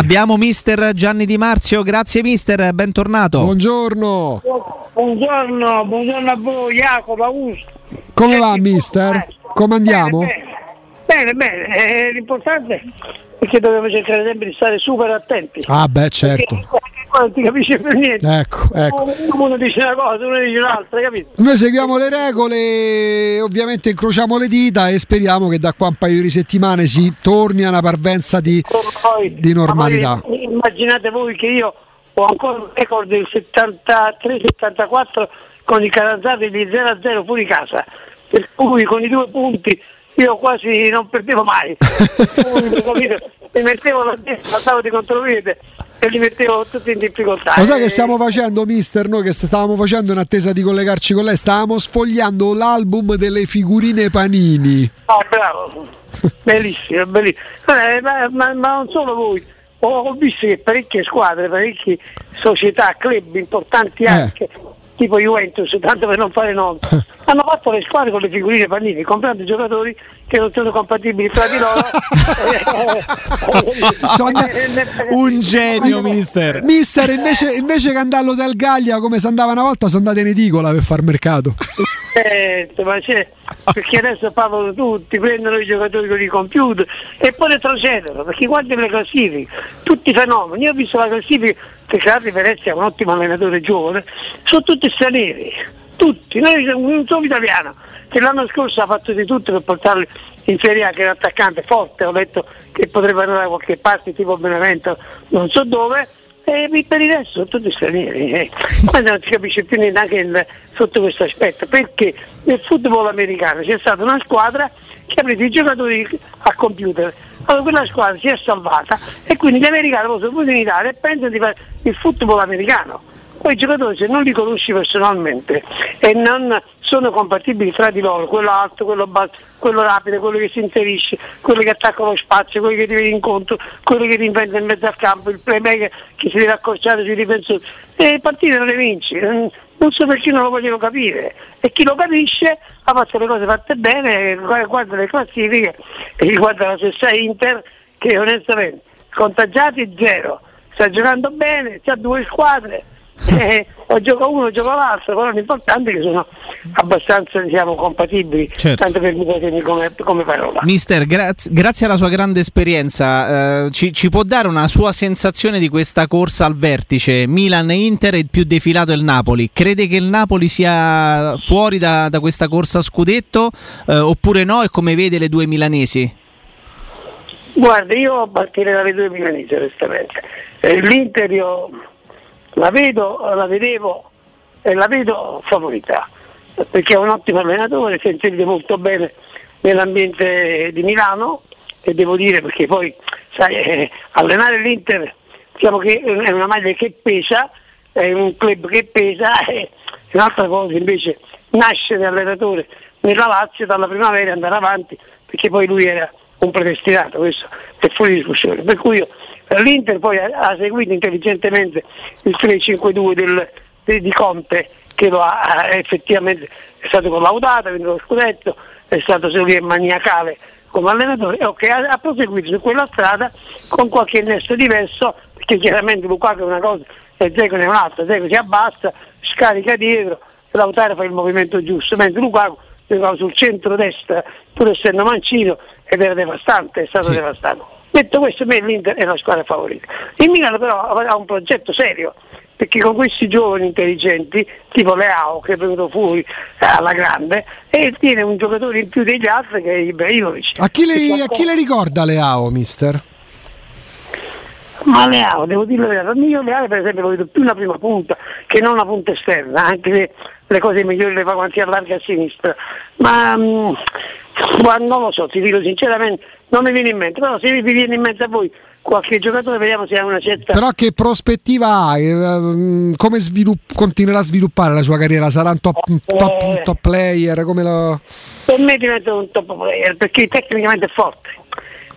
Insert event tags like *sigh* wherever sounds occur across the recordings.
Abbiamo mister Gianni Di Marzio, grazie mister, bentornato. Buongiorno. Buongiorno, buongiorno a voi, Jacopo, Augusto. Come va mister? Come andiamo? Bene, bene, bene. Eh, l'importante è che dobbiamo cercare sempre di stare super attenti. Ah beh certo. Perché qua non ti capisce più niente. Ecco, ecco. Uno dice una cosa, uno dice un'altra, capito? Noi seguiamo le regole, ovviamente incrociamo le dita e speriamo che da qua un paio di settimane si torni a una parvenza di, Poi- di normalità. ma poi immaginate voi che io ho ancora un record del 73-74 con i caranzati di 0 a 0 fuori casa, per cui con i due punti io quasi non perdevo mai. *laughs* Mi mettevo la destra, andavo di contropiede e li mettevo tutti in difficoltà. Lo sai che E- stiamo facendo, mister? Noi che stavamo facendo in attesa di collegarci con lei, stavamo sfogliando l'album delle figurine panini. Oh, bravo, *laughs* bellissimo, bellissimo. Eh, ma, ma- ma non solo voi, ho, ho visto che parecchie squadre, parecchie società, club importanti anche, tipo Juventus, tanto per non fare nomi, *laughs* hanno fatto le squadre con le figurine panini, comprando giocatori che non sono compatibili tra di loro. *laughs* Un genio mister. Mister, invece, invece che andare all'Hotel Gallia come si andava una volta, sono andate in edicola per far mercato. Eh, ma c'è, perché adesso parlano tutti, prendono i giocatori con i computer e poi retrocedono, perché guardi le classifiche, tutti i fenomeni, io ho visto la classifica, Carli Venezia è un ottimo allenatore giovane, sono tutti stranieri, tutti, noi siamo un solo italiano, che l'anno scorso ha fatto di tutto per portarli in Serie A, che è un attaccante forte, ho detto che potrebbe andare da qualche parte, tipo Benevento, non so dove, e per il resto sono tutti stranieri. Eh. Ma non si capisce più niente anche il- sotto questo aspetto, perché nel football americano c'è stata una squadra che ha preso i giocatori a computer. Allora quella squadra si è salvata e quindi gli americani poi sono venuti in Italia e pensano di fare il football americano. Poi i giocatori se non li conosci personalmente e non sono compatibili tra di loro, quello alto, quello basso, quello rapido, quello che si inserisce, quello che attacca lo spazio, quello che ti viene incontro, quello che ti inventa in mezzo al campo, il playmaker che si deve accorciare sui difensori. E partite non le vinci, non so perché non lo vogliono capire. E chi lo capisce ha fatto le cose fatte bene, guarda- guarda le classifiche e riguarda la stessa Inter che onestamente contagiati zero, sta giocando bene, c'ha due squadre, eh, o gioca uno o gioca l'altro, però l'importante è che sono abbastanza diciamo, compatibili, Certo. tanto per mettermi come, come parola. Mister, graz- grazie alla sua grande esperienza, eh, ci, ci può dare una sua sensazione di questa corsa al vertice? Milan-Inter e il più defilato è il Napoli. Crede che il Napoli sia fuori da, da questa corsa a scudetto eh, oppure no? E come vede le due milanesi? Guarda, io partirei dalle due milanesi onestamente. Eh, L'Inter io la vedo, la vedevo e la vedo favorita, perché è un ottimo allenatore, si inserito molto bene nell'ambiente di Milano e devo dire perché poi sai, eh, allenare l'Inter diciamo che è una maglia che pesa, è un club che pesa e un'altra cosa invece nascere allenatore nella Lazio dalla primavera e andare avanti perché poi lui era un predestinato, questo è fuori discussione. Per cui io, l'Inter poi ha, seguito intelligentemente il 3-5-2 del- de- di Conte che lo ha, effettivamente è stato collaudato, ha vinto lo scudetto, è stato serio e maniacale come allenatore e ok, ha, ha proseguito su quella strada con qualche innesto diverso perché chiaramente Lukaku è una cosa e Zeco è un'altra, Zeco si abbassa, scarica dietro, Lautaro fa il movimento giusto, mentre Lukaku giocava sul centro-destra pur essendo mancino ed era devastante, è stato Sì. devastato. Detto questo, per me l'Inter è la squadra favorita. Il Milan però ha un progetto serio, perché con questi giovani intelligenti, tipo Leao che è venuto fuori eh, alla grande, e tiene un giocatore in più degli altri che è Ibrahimovic. A chi le, a chi le ricorda Leao, mister? Ma Leao, devo dire la verità, io Leao per esempio lo vedo più una prima punta che non una punta esterna, anche se le cose migliori le fa quando si allarga a sinistra. Ma mm, ma non lo so, ti dico sinceramente, non mi viene in mente, però se vi viene in mente a voi qualche giocatore vediamo se ha una certa... Però che prospettiva ha? Eh, Come svilupp- continuerà a sviluppare la sua carriera? Sarà un top, un top- un top player? Come lo... per me diventa un top player perché tecnicamente è forte.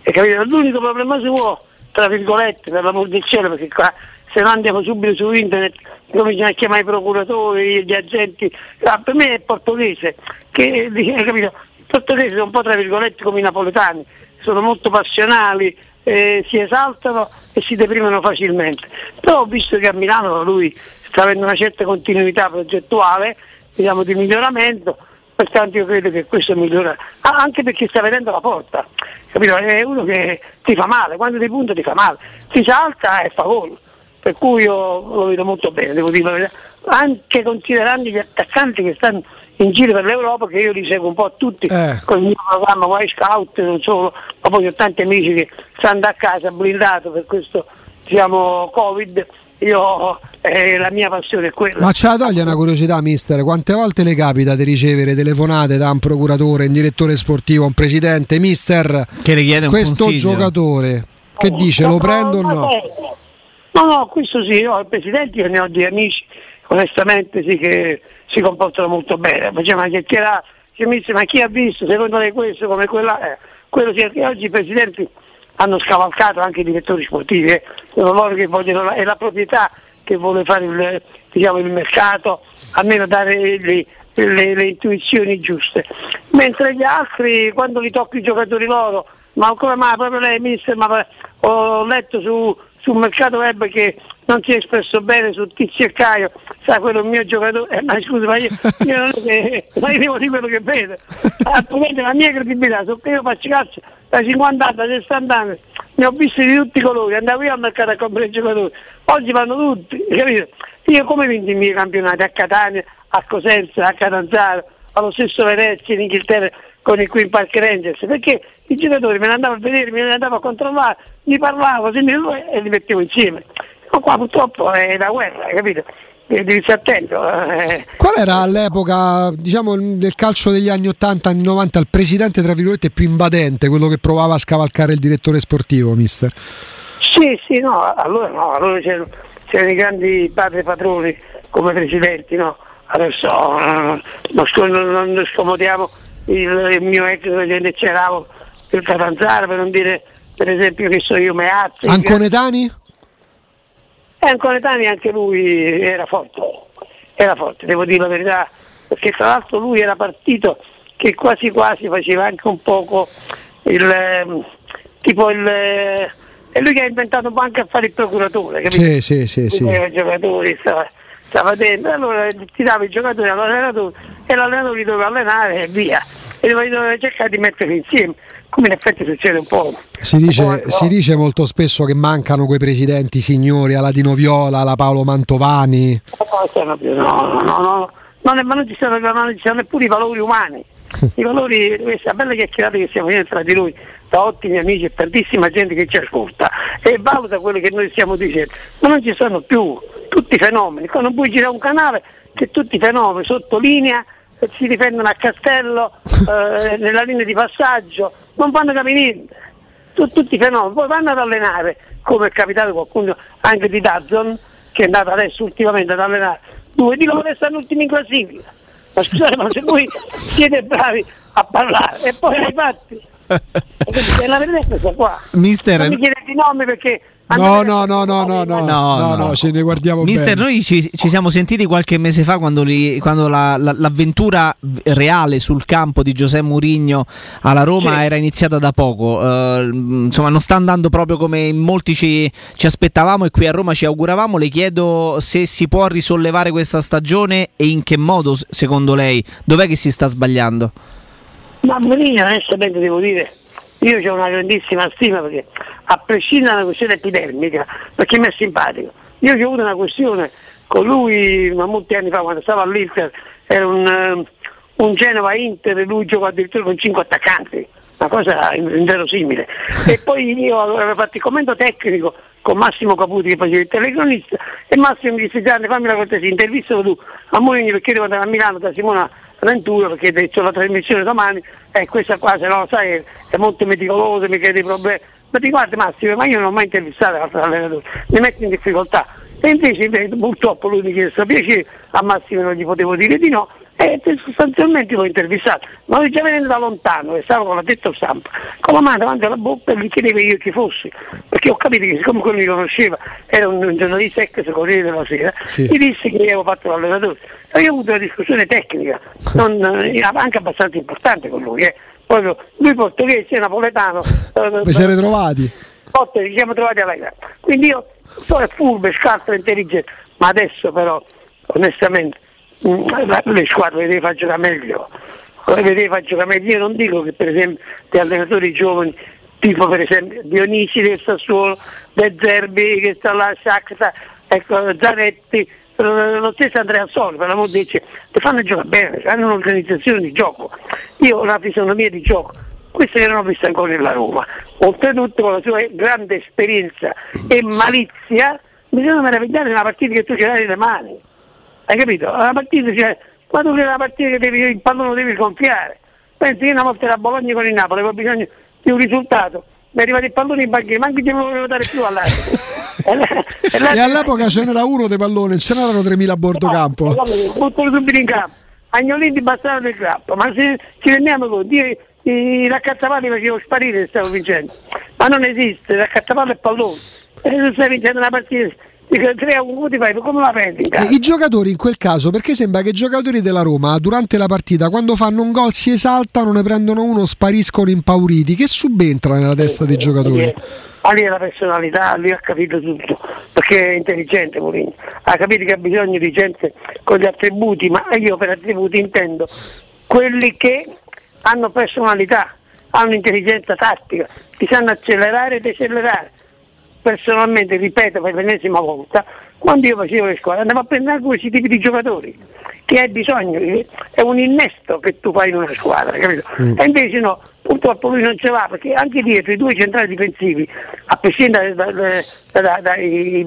Hai capito? L'unico problema suo, tra virgolette, per l'amor del cielo, perché qua se no andiamo subito su internet, cominciano a chiamare i procuratori, gli agenti, ah, per me è portoghese, che hai capito? I portoghesi sono un po' tra virgolette come i napoletani, sono molto passionali, eh, si esaltano e si deprimono facilmente. Però ho visto che a Milano lui sta avendo una certa continuità progettuale, diciamo di miglioramento, pertanto io credo che questo migliora, ah, anche perché sta vedendo la porta, capito? È uno che ti fa male, quando ti punta ti fa male, ti salta e fa gol, per cui io lo vedo molto bene, devo dire anche considerando gli attaccanti che stanno in giro per l'Europa che io li seguo un po' tutti Eh. con il mio programma White Scout, non solo, ma poi ho tanti amici che stanno a casa blindato per questo diciamo, Covid, io eh, la mia passione è quella. Ma ce la toglie una curiosità, mister? Quante volte le capita di ricevere telefonate da un procuratore, un direttore sportivo, un presidente? Mister, Che le chiede un questo consiglio. giocatore che dice lo prendo o no? No, no, questo sì, io il Presidente io ne ho di amici, onestamente sì che si comportano molto bene, facciamo una chiacchierata, che mi dice ma chi ha visto secondo lei questo come quella è? Quello sì, che oggi i Presidenti hanno scavalcato anche i direttori sportivi, eh. sono loro che vogliono, è la proprietà che vuole fare il, diciamo, il mercato, almeno dare le, le- le intuizioni giuste. Mentre gli altri, quando li tocca i giocatori loro, ma come mai proprio lei mister, ma ho letto su, sul mercato web che non si è espresso bene su Tizio e Caio, sa quello il mio giocatore, eh, ma scusa, ma io, io non è che, ma io devo dire quello che vedo, altrimenti la mia credibilità, so che io faccio calcio da 50 anni, da 60 anni, ne ho visti di tutti i colori, andavo io al mercato a comprare i giocatori, oggi vanno tutti, capito? Io come vinto i miei campionati? A Catania, a Cosenza, a Catanzaro, allo stesso Venezia in Inghilterra con il Queen Park Rangers, perché i giocatori me ne andavo a vedere, me ne andavo a controllare, mi parlavo se ne- e li mettevo insieme. Ma qua purtroppo è la guerra, capito? Devi attento. eh. Qual era all'epoca, diciamo, nel calcio degli anni 80, anni 90, il presidente, tra virgolette, più invadente, quello che provava a scavalcare il direttore sportivo, mister? Sì, sì, no, allora no, allora c'erano, c'erano i grandi padri patroni come presidenti, no? Adesso eh, non, sc- non- non scomodiamo il, il mio ex presidente Ceravo del Catanzaro per non dire per esempio che so io Meazzi. Anconetani? E Anconetani anche lui era forte, era forte, devo dire la verità, perché tra l'altro lui era partito che quasi quasi faceva anche un poco il ehm, tipo il eh, è lui che ha inventato anche a fare il procuratore, capito? Sì, sì, sì, sì. I giocatori stava, stava dentro, allora ti dava i giocatori all'allenatore e l'allenatore li doveva allenare e via. E doveva cercare di metterli insieme, come in effetti succede un po'. Si un po' dice, si dice molto spesso che mancano quei presidenti signori, alla Dino Viola, alla Paolo Mantovani. No, no, no, no, no. Non è- ma non ci sono, non ci sono neppure i valori umani. *laughs* I valori, questa bella chiacchierata che stiamo facendo tra di noi, da ottimi amici e tantissima gente che ci ascolta e valuta quello che noi stiamo dicendo. Ma non ci sono più tutti i fenomeni. Qua non puoi girare un canale che tutti i fenomeni sottolinea si difendono a castello *laughs* eh, nella linea di passaggio, non fanno capire niente. Tu- tutti i fenomeni, poi vanno ad allenare, come è capitato qualcuno anche di Dazzon, che è andato adesso ultimamente ad allenare, due di loro che stanno ultimi in classifica. Ma scusate, ma se voi siete bravi a parlare e poi ai fatti, *laughs* è la verità è questa qua. Mister, Non mi chiedete i nomi perché... No, no, no, no, no, no, No, no, no. no, ce ne guardiamo Mister, bene. noi ci, ci siamo sentiti qualche mese fa quando, li- quando la- la- l'avventura reale sul campo di Giuseppe Mourinho alla Roma Sì. era iniziata da poco. Eh, insomma, non sta andando proprio come in molti ci, ci aspettavamo e qui a Roma ci auguravamo. Le chiedo se si può risollevare questa stagione e in che modo, secondo lei. Dov'è che si sta sbagliando? Ma Mourinho onestamente devo dire, io ho una grandissima stima perché a prescindere dalla questione epidermica, perché mi è simpatico. Io ho avuto una questione con lui ma molti anni fa quando stavo all'Inter, era un, eh, un Genova Inter e lui giocò addirittura con cinque attaccanti, una cosa in- inverosimile. *laughs* e poi io avevo fatto il commento tecnico con Massimo Caputi che faceva il telecronista e Massimo mi disse Gianni fammi la cortesia, intervistalo tu a Mourinho perché devo andare a Milano da Simona Ventura perché detto la trasmissione domani e questa qua se no sai è molto meticolosa, mi crede i problemi. Ma ti guardi Massimo, ma io non ho mai intervistato l'altro allenatore, mi metti in difficoltà. E invece eh, purtroppo lui mi chiede questo piacere, a Massimo non gli potevo dire di no, e te- sostanzialmente l'ho intervistato. Ma lui già venendo da lontano, e stavo con la testa stampa, con la mano davanti alla bocca e gli chiedevo io chi fossi, perché ho capito che siccome quello mi conosceva, era un, giornalista ex Corriere della Sera, Sì. gli disse che io avevo fatto l'allenatore. E io ho avuto una discussione tecnica, *laughs* non, eh, anche abbastanza importante con lui. Eh. Proprio, lui portoghese, napoletano. *laughs* eh, Vi siete trovati? Totti ci siamo trovati alla gara. Quindi io sono furbo, scaltro, intelligente, ma adesso però, onestamente, le squadre le devi far giocare meglio. Le devi far giocare meglio. Io non dico che per esempio gli allenatori giovani tipo per esempio Dionisi del Sassuolo, De Zerbi che sta là, Shakhtar, ecco, Zanetti, lo stesso Andrea Soli, per l'amor di Dio, ti fanno giocare bene, hanno un'organizzazione di gioco. Io ho una fisionomia di gioco, non ho visto ancora nella Roma. Oltretutto con la sua grande esperienza e malizia, bisogna meravigliare una partita che tu ce l'hai nelle mani. Hai capito? Una partita, cioè, quando c'è una partita che devi, il pallone lo devi gonfiare. Pensi che una volta era Bologna con il Napoli, avevo bisogno di un risultato. Mi è arrivato il pallone in banchina, ma anche ti volevo dare più all'altro. *laughs* e, all'epoca ce n'era uno dei palloni, ce n'erano 3.000 a bordo campo. Buttalo subito in campo. Agnolini bastavano del campo, ma se ci rendiamo conto, io i raccattapalli facevo sparire e stavo vincendo. Ma non esiste, raccattapallo e pallone. E se stai vincendo una partita 3 a 1 ti fai, come la prendi? I giocatori in quel caso, perché sembra che i giocatori della Roma durante la partita, quando fanno un gol, si esaltano, ne prendono uno, spariscono impauriti. Che subentra nella testa dei giocatori? Ma lì è la personalità, lì ha capito tutto, perché è intelligente Mourinho, ha capito che ha bisogno di gente con gli attributi, ma io per attributi intendo quelli che hanno personalità, hanno intelligenza tattica, ti sanno accelerare e decelerare personalmente, ripeto per l'ennesima volta, quando io facevo le squadre andavo a prendere questi tipi di giocatori che hai bisogno, è un innesto che tu fai in una squadra, capito? Mm. E invece no, purtroppo lui non ce l'ha perché anche dietro i due centrali difensivi, a prescindere dai da, da, da, i,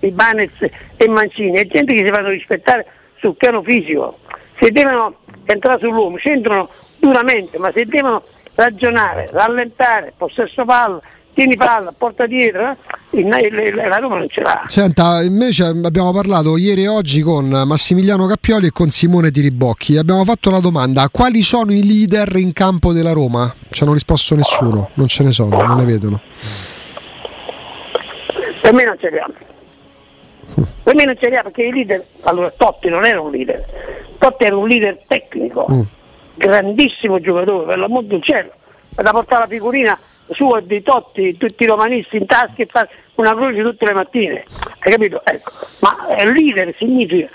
i Banez e Mancini, è gente che si fanno rispettare sul piano fisico, se devono entrare sull'uomo, c'entrano duramente, ma se devono ragionare, rallentare, possesso palla, tieni palla, porta dietro, eh? la Roma non ce l'ha. Senta, invece abbiamo parlato ieri e oggi con Massimiliano Cappioli e con Simone Tiribocchi. Abbiamo fatto la domanda: quali sono i leader in campo della Roma? Ci hanno risposto nessuno, non ce ne sono, non ne vedono. Per me non ce li ha. Per me non ce li ha perché i leader, allora Totti non era un leader, Totti era un leader tecnico, mm. grandissimo giocatore, per l'amor del cielo, da portare la figurina sua di Totti, tutti i romanisti in tasca e fa una croce tutte le mattine, hai capito? Ecco. Ma eh, leader significa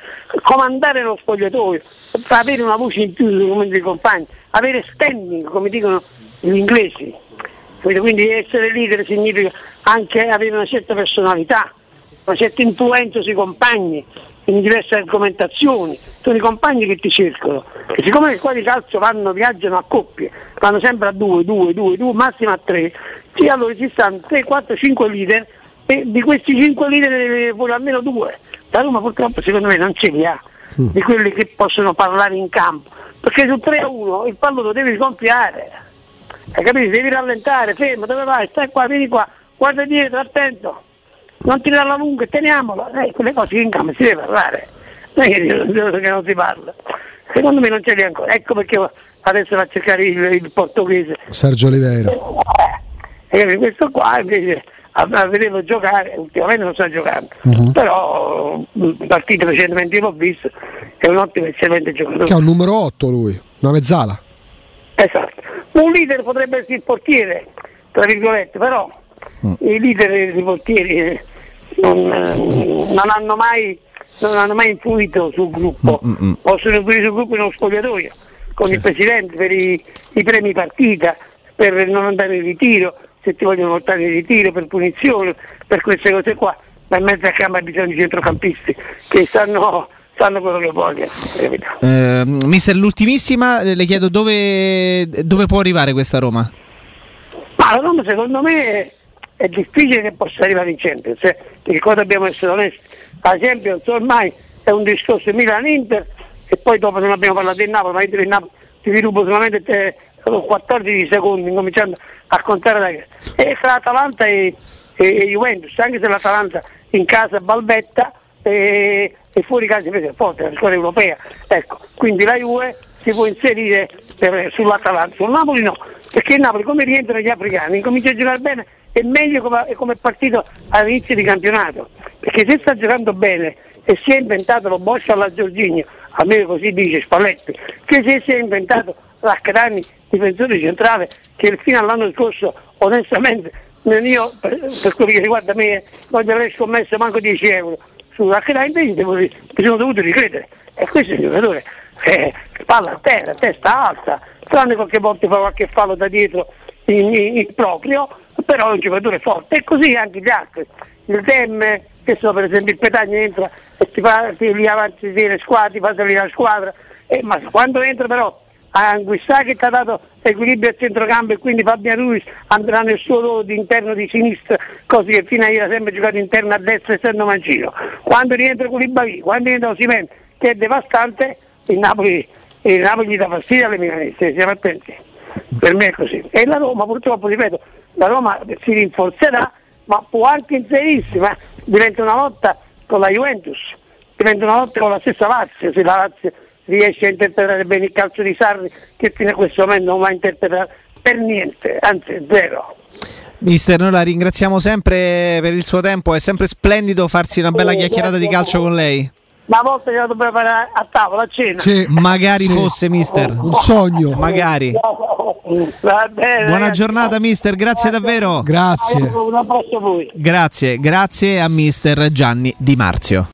comandare lo spogliatoio, avere una voce in più come i compagni, avere standing, come dicono gli inglesi. Quindi essere leader significa anche avere una certa personalità, una certa influenza sui compagni, in diverse argomentazioni, sono i compagni che ti cercano. E siccome qua di calcio vanno, viaggiano a coppie, vanno sempre a due, due, due, due, massimo a tre, sì, allora ci stanno 3, 4, 5 leader e di questi 5 leader vuole almeno due. La Roma purtroppo secondo me non ce li ha, mm. di quelli che possono parlare in campo, perché su 3 a 1 il pallo lo devi sgonfiare, hai capito? Devi rallentare, fermo, dove vai? Stai qua, vieni qua, guarda dietro, attento non tirarla lunga, teniamola, eh, quelle cose in campo si deve parlare, non è che non si parla. Secondo me non ce l'è ancora, ecco perché adesso va a cercare il, il portoghese. Sergio Oliveira. Eh, eh questo qua invece a, vedevo giocare, ultimamente non sta giocando, uh-huh. però partite recentemente l'ho visto, è un ottimo eccellente giocatore. Che è un numero 8 lui, una mezzala. Esatto. Un leader potrebbe essere il portiere, tra virgolette, però mm. i leader dei portieri non, non, hanno mai, non, hanno mai, influito sul gruppo, Mm-mm. possono influire sul gruppo in uno spogliatoio, con sì. il presidente per i, i, premi partita, per non andare in ritiro, se ti vogliono portare in ritiro, per punizione, per queste cose qua, ma in mezzo a campo ha bisogno di centrocampisti che sanno sanno quello che vogliono. Eh, mister, l'ultimissima, le chiedo dove, dove, può arrivare questa Roma? Ma la Roma secondo me è difficile che possa arrivare in Champions, eh? perché qua dobbiamo essere onesti. La Champions ormai è un discorso Milan-Inter e poi dopo non abbiamo parlato del Napoli, ma io il Napoli ti sviluppo solamente te, 14 secondi cominciando a contare da e fra Atalanta e, e, e, Juventus, anche se l'Atalanta in casa balbetta e, e fuori casa invece è forte, la squadra europea. Ecco, quindi la Juve si può inserire per, sull'Atalanta, sul Napoli no, perché il Napoli come rientrano gli africani, comincia a giocare bene è meglio come, come partito all'inizio di campionato, perché se sta giocando bene e si è inventato lo Bosch alla Giorginio, almeno così dice Spalletti, che se si è inventato Raccadani, difensore centrale, che fino all'anno scorso onestamente io per, per quello che riguarda me non avrei scommesso manco 10 euro su Acchera invece devo, mi sono dovuto ricredere. E questo è il giocatore eh, palla a terra, testa alta tranne qualche volta fa qualche fallo da dietro in, in, in proprio però è un giocatore forte e così anche gli altri il Dem che so per esempio il Petagna entra e ti fa ti lì avanti ti squadra, ti fa salire la squadra eh, ma quando entra però Anguissà che ti ha dato equilibrio al centrocampo e quindi Fabian Ruiz andrà nel suo ruolo di interno di sinistra, così che fino a ieri ha sempre giocato interno a destra essendo mancino. Quando rientra Koulibaly, quando rientra Osimen, che è devastante, il Napoli, il Napoli gli dà fastidio alle milanesi, siamo attenti. Per me è così. E la Roma, purtroppo, ripeto, la Roma si rinforzerà, ma può anche inserirsi, ma diventa una lotta con la Juventus, diventa una lotta con la stessa Lazio, se la Lazio riesce a interpretare bene il calcio di Sarri che fino a questo momento non va a interpretare per niente, anzi zero. Mister, noi la ringraziamo sempre per il suo tempo, è sempre splendido farsi una bella chiacchierata di calcio con lei. Ma a volte glielo dobbiamo fare a tavola, a cena. Sì, magari sì. fosse, mister. Un sogno. Magari. Bene, Buona ragazzi. giornata, mister. Grazie davvero. Grazie. Un abbraccio a voi. Grazie, grazie a mister Gianni Di Marzio.